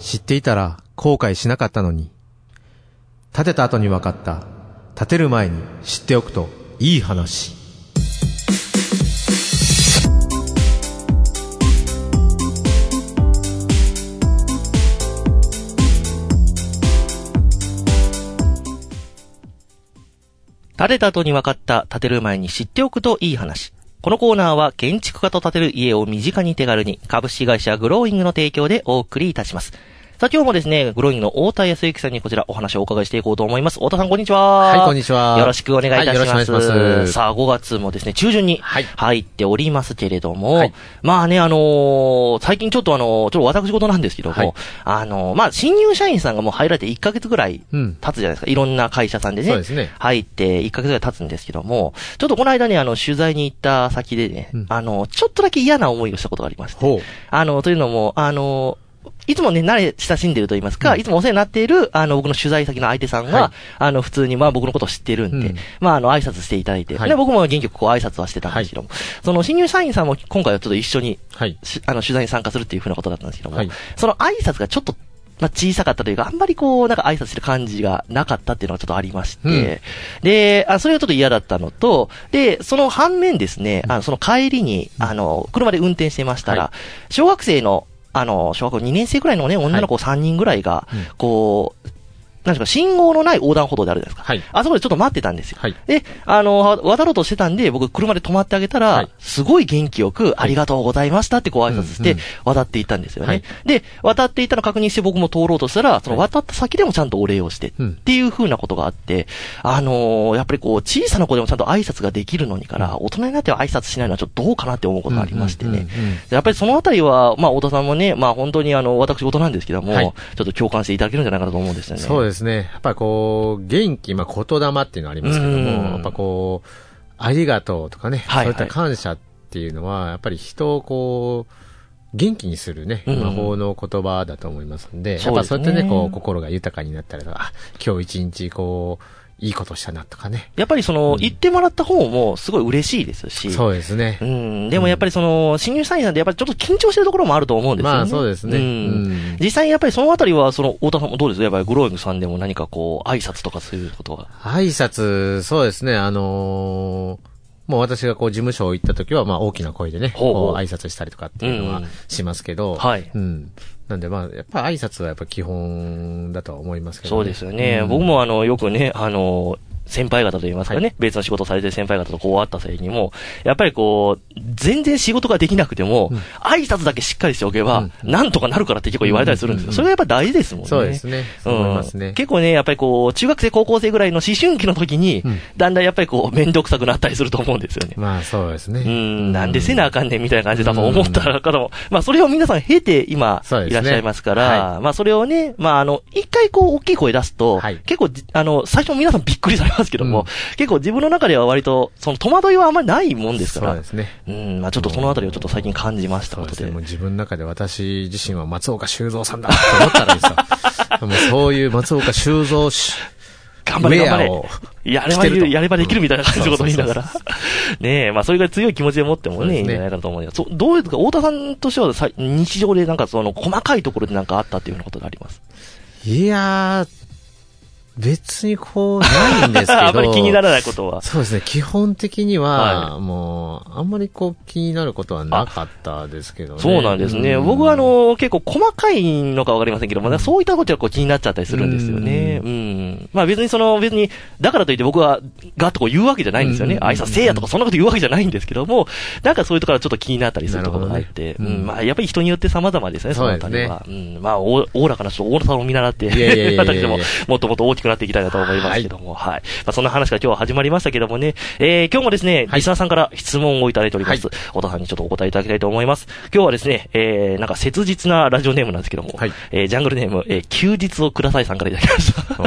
知っていたら後悔しなかったのに。建てた後に分かった。建てる前に知っておくといい話。建てた後に分かった建てる前に知っておくといい話。このコーナーは建築家と建てる家を身近に手軽に株式会社グローイングの提供でお送りいたします。さあ今日もですね、グローイングの太田康之さんにこちらお話をお伺いしていこうと思います。太田さんこんにちは。はい、こんにちは。よろしくお願いいたします。はいよろしくお願いします。さあ、5月もですね、中旬にはい入っておりますけれども、はいまあね、あのー最近ちょっとあのーちょっと私事なんですけども、はいあのーまあ、新入社員さんがもう入られて1ヶ月ぐらいうん経つじゃないですか。いろんな会社さんでね。そうですね入って1ヶ月ぐらい経つんですけども、ちょっとこの間ね、あの、取材に行った先でね、うんあの、ちょっとだけ嫌な思いをしたことがありまして。あの、というのも、あの、いつもね、慣れ親しんでると言いますか、いつもお世話になっている、あの、僕の取材先の相手さんが、はい。あの、普通に、まあ僕のことを知ってるんで、うん。まああの、挨拶していただいて、はい。で、僕も元気よくこう挨拶はしてたんですけども、その新入社員さんも今回はちょっと一緒に、はい。しあの、取材に参加するっていうふうなことだったんですけども、はい。その挨拶がちょっと、まあ、小さかったというか、あんまりこう、なんか挨拶してる感じがなかったっていうのがちょっとありまして、うん。で、あ、それがちょっと嫌だったのと、で、その反面ですね、あの、その帰りに、あの、車で運転してましたら、は小学生の、あの、小学校2年生くらいのね、女の子3人ぐらいが、うん。こう、なんですか、信号のない横断歩道であるじゃないですか。はいあそこでちょっと待ってたんですよ。はいで、あの、わ渡ろうとしてたんで、僕車で止まってあげたら、はいすごい元気よく、ありがとうございましたってこう挨拶して渡っていったんですよね。はいで、渡っていったの確認して僕も通ろうとしたら、そのはい渡った先でもちゃんとお礼をして、うんっていう風なことがあって、あのーやっぱりこう、小さな子でもちゃんと挨拶ができるのにから、大人になっては挨拶しないのはちょっとどうかなって思うことがありましてね。やっぱりそのあたりは、まあ、太田さんもね、まあ本当にあの、私事なんですけども、はいちょっと共感していただけるんじゃないかなと思うんですよね。そうですね。やっぱこう、元気、まあ、言霊っていうのはありますけどうん。も、やっぱこう、ありがとうとかね、はいはい。そういった感謝っていうのは、やっぱり人をこう、元気にするね、うん。魔法の言葉だと思いますんで、そうですね。やっぱそうやってね、こう、心が豊かになったりとか、あ、今日一日こう、いいことしたなとかね。やっぱりその、うん言ってもらった方もすごい嬉しいですし、そうですねう。ん。でもやっぱりその、新入社員さんってやっぱりちょっと緊張してるところもあると思うんですよね。まあそうですね。ううんん。実際にやっぱりそのあたりは、その、太田さんもどうですやっぱりグローイングさんでも何かこう、挨拶とかそういうことが。挨拶、そうですね、あのーもう私がこう事務所行った時は、まあ大きな声でね、ほうほうこう挨拶したりとかっていうのはうんしますけど、はいうん。なんでまあ、やっぱ挨拶はやっぱ基本だとは思いますけど、そうですよね。うん僕もあの、よくね、あの、先輩方と言いますかね、別の仕事されてる先輩方とこう会った際にも、やっぱりこう、全然仕事ができなくても、挨拶だけしっかりしておけば、うんなんとかなるからって結構言われたりするんですよ。うんそれがやっぱ大事ですもんね。そうですね。そう思いますね。うん結構ね、やっぱりこう、中学生、高校生ぐらいの思春期の時に、うんだんだんやっぱりこう、めんどくさくなったりすると思うんですよね。まあそうですね。うん、なんでせなあかんねんみたいな感じで多分思ったら方も、まあそれを皆さん経て今、いらっしゃいますから、はまあそれをね、まああの、一回こう大きい声出すと、はい結構じ、あの、最初皆さんびっくりされますけども、うん結構自分の中では割と、その戸惑いはあんまりないもんですから、そうですね。うん、まあちょっとそのあたりをちょっと最近感じましたことで。そうですね。もう自分の中で私自身は松岡修造さんだと思ったらいいですよ。もうそういう松岡修造し、頑張れ頑張れ。やればできる、やればできるみたいな感じのことを言いながら。ねえ、まあそれが強い気持ちで持ってもね、いいんじゃないかなと思うんですそう、どうですか、太田さんとしてはさ日常でなんかその細かいところでなんかあったっていうようなことがあります？いやー、別にこう、ないんですけど。あんまり気にならないことは。そうですね。基本的には、はもう、あんまりこう気になることはなかったですけどね。そうなんですね。僕はあ、の、結構細かいのかわかりませんけども、ねそういったことがこう気になっちゃったりするんですよね。ううん。まあ別にその、別に、だからといって僕は、ガッとこう言うわけじゃないんですよね。うん挨拶せいやとかそんなこと言うわけじゃないんですけども、なんかそういうところがちょっと気になったりするところがあって、ねうんうん。まあやっぱり人によって様々ですね、そのあたりは。うん。まあお、おおらかな人、大野さんを見習って、私ども、もっともっと大きくなっていきたいなと思いますけども、はい。まあそんな話が今日は始まりましたけどもね、えー、今日もですね、はいリスナーさんから質問をいただいております。は小田さんにちょっとお答えいただきたいと思います。今日はですね、えー、なんか切実なラジオネームなんですけども、はいえー、ジャングルネーム、えー、休日をくださいさんからいただきました。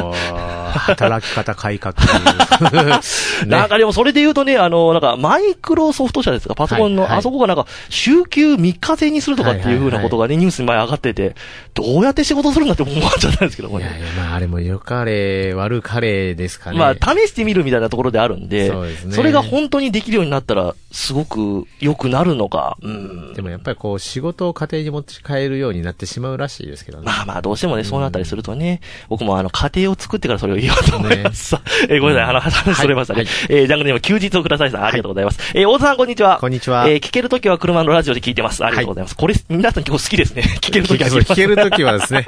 働き方改革。なんかでもそれで言うとね、あの、なんかマイクロソフト社ですか、パソコンの、はいはいあそこがなんか、週休3日制にするとかっていうふうなことがね、ニュースに前上がってて、どうやって仕事するんだって思っちゃったんですけどもね。いやいや、まああれも良かれ、悪かれですかね。まあ、試してみるみたいなところであるんで、そうですねそれが本当にできるようになったら、すごく良くなるのか、うん。でもやっぱりこう、仕事を家庭に持ち帰るようになってしまうらしいですけどね。まあまあ、どうしてもね、そうなったりするとね、僕もあの、家庭を作ってからそれを言おうと思います。えーごめんなさい、あの、話それましたね。はいえージャングルネーム休日をくださいさん、ありがとうございます。えー大津さん、こんにちは。こんにちはえー聞けるときは車のラジオで聞いてます。ありがとうございます。これ、皆さん結構好きですね。聞けるときは聞けるときはですね、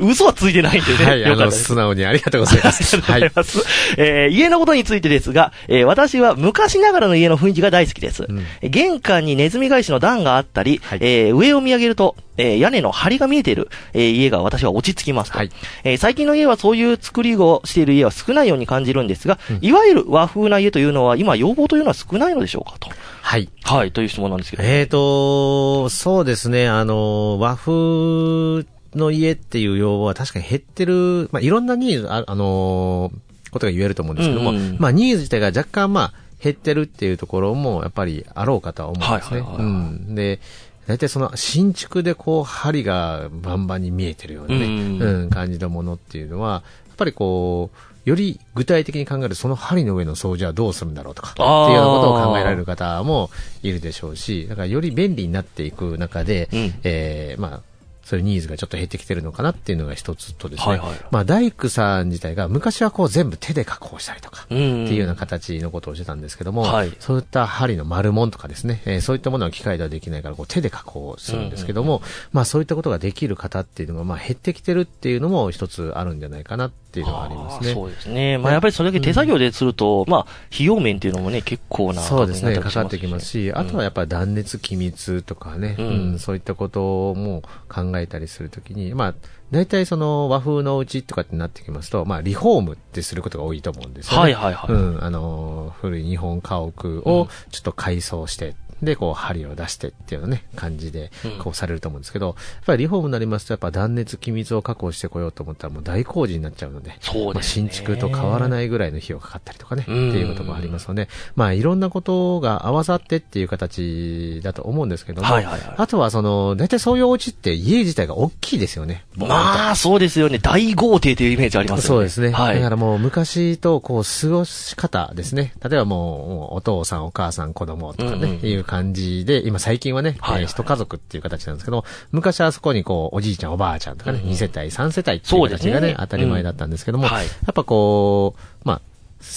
嘘はついてないんでね。はい、あの、よかった素直にありがとうございまあす。りがとうはい。ございます。えー家のことについてですが、えー私は昔ながらの家の雰囲気が大好きです。ん玄関にネズミ返しの段があったり、はいえー上を見上げると、えー屋根の梁が見えている、えー家が私は落ち着きますと、はいえー最近の家はそういう作りをしている家は少ないように感じるんですが、いわゆる和風な家というのは今要望というのは少ないのでしょうかと。はい。はい、という質問なんですけど。えーと、そうですね、あの、和風の家っていう要望は確かに減ってる、まあ、いろんなニーズ、あ、あのことが言えると思うんですけども、うんうんまあ、ニーズ自体が若干、まあ、減ってるっていうところも、やっぱりあろうかとは思うんですね。はいはいはいはいうん。で、大体その新築でこう、針がバンバンに見えてるようなね、うん。うん、感じのものっていうのは、やっぱりこう、より具体的に考えるその針の上の掃除はどうするんだろうとか、っていうようなことを考えられる方もいるでしょうし、だからより便利になっていく中で、うん。えーまあ、そういうニーズがちょっと減ってきてるのかなっていうのが一つとですね、はいはい。まあ、大工さん自体が昔はこう全部手で加工したりとか、うん。っていうような形のことをしてたんですけども、はい。そういった針の丸門とかですね、えーそういったものは機械ではできないからこう手で加工するんですけども、まあそういったことができる方っていうのがまあ減ってきてるっていうのも一つあるんじゃないかなっていうのはありますね。そうですね。まあやっぱりそれだけ手作業ですると、まあ費用面っていうのもね、結構なそうですね、かかってきますし、あとはやっぱり断熱機密とかね、ううんんそういったことも考えたりするときに、まあ、大体その和風のお家とかってなってきますと、まあ、リフォームってすることが多いと思うんですよね。はいはいはい。うん、あの、古い日本家屋をちょっと改装して、で、こう、針を出してっていうようなね、感じでうん、こうされると思うんですけど、やっぱりリフォームになりますと、やっぱ断熱機密を確保してこようと思ったらもう大工事になっちゃうので、そうですねまあ新築と変わらないぐらいの費用がかかったりとかね、ってうんいうこともありますので、まあ、いろんなことが合わさってっていう形だと思うんですけども、はいはいはいあとはその、大体そういうお家って家自体が大きいですよね。まあ、そうですよね。大豪邸というイメージありますよね。そうですね。はい。だからもう昔とこう過ごし方ですね。例えばもうもうお父さんお母さん子供とかね、うんうんいう感じで、今最近はね、はいはい。家族っていう形なんですけど、昔はそこにこうおじいちゃんおばあちゃんとかね、うんうん。二世帯三世帯っていそう形がね、当たり前だったんですけども、うん。はい。やっぱこう、まあ、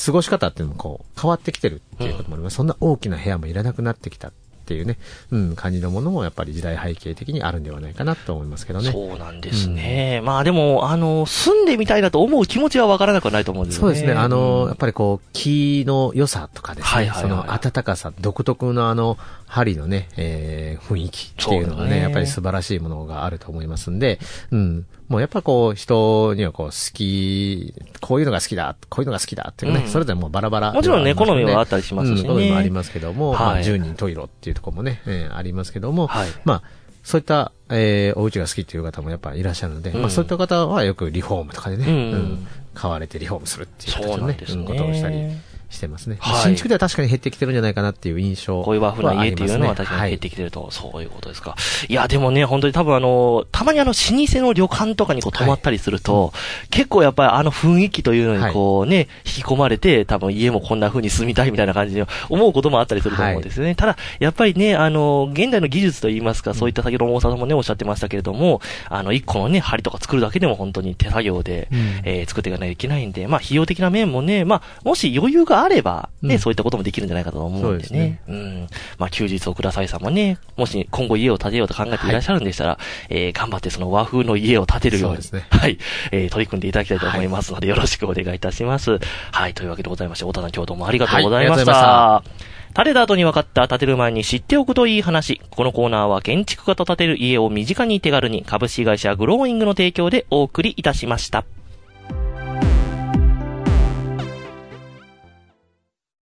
過ごし方っていうのもこう変わってきてるっていうこともあります。そんな大きな部屋もいらなくなってきたっていうね、うん、感じのものもやっぱり時代背景的にあるんではないかなと思いますけどね。そうなんですね。まあでも、あの、住んでみたいなと思う気持ちはわからなくはないと思うんですよね。そうですね。あの、うんやっぱりこう、木の良さとかですね、はいはいはいその暖かさ、独特のあの、針のね、えー雰囲気っていうのがね、ねやっぱり素晴らしいものがあると思いますんで、うん。もうやっぱこう、人にはこう、好き、こういうのが好きだ、こういうのが好きだっていうね、うん。それぞれもうバラバラではもちろんね好みはあったりしますしね。うん好みもありますけども、まあ、はい10人十色っていうところもね、えーありますけども、はい。まあ、そういった、えーお家が好きっていう方もやっぱいらっしゃるので、うん。まあそういった方はよくリフォームとかでね、うんうん。買われてリフォームするっていうねなんですね。うんことをしたりしてますね。はい。新築では確かに減ってきてるんじゃないかなっていう印象はこういう和風な家っていうのは確かに減ってきてると、そういうことですか。いや、でもね、本当に多分あの、たまにあの、老舗の旅館とかにこう泊まったりすると、結構やっぱりあの雰囲気というのにこうね、引き込まれて、多分家もこんな風に住みたいみたいな感じで思うこともあったりすると思うんですよね。ただ、やっぱりね、あの、現代の技術といいますか、そういった先ほど大沢さんもね、おっしゃってましたけれども、あの、一個のね、針とか作るだけでも本当に手作業で、うん。えー作っていかないといけないんで、まあ、費用的な面もね、まあ、もし余裕があれば、ね、うんそういったこともできるんじゃないかと思うんでそうね。うん。まあ、休日をくださいさんもね、もし今後家を建てようと考えていらっしゃるんでしたら、えー頑張ってその和風の家を建てるように、そうね はい、えー取り組んでいただきたいと思いますので、よろしくお願いいたします。はい、というわけでございまして、小田さん今日どうもありがとうございました。はいありがとうございま建てた後に分かった建てる前に知っておくといい話。このコーナーは建築家と建てる家を身近に手軽に株式会社グローイングの提供でお送りいたしました。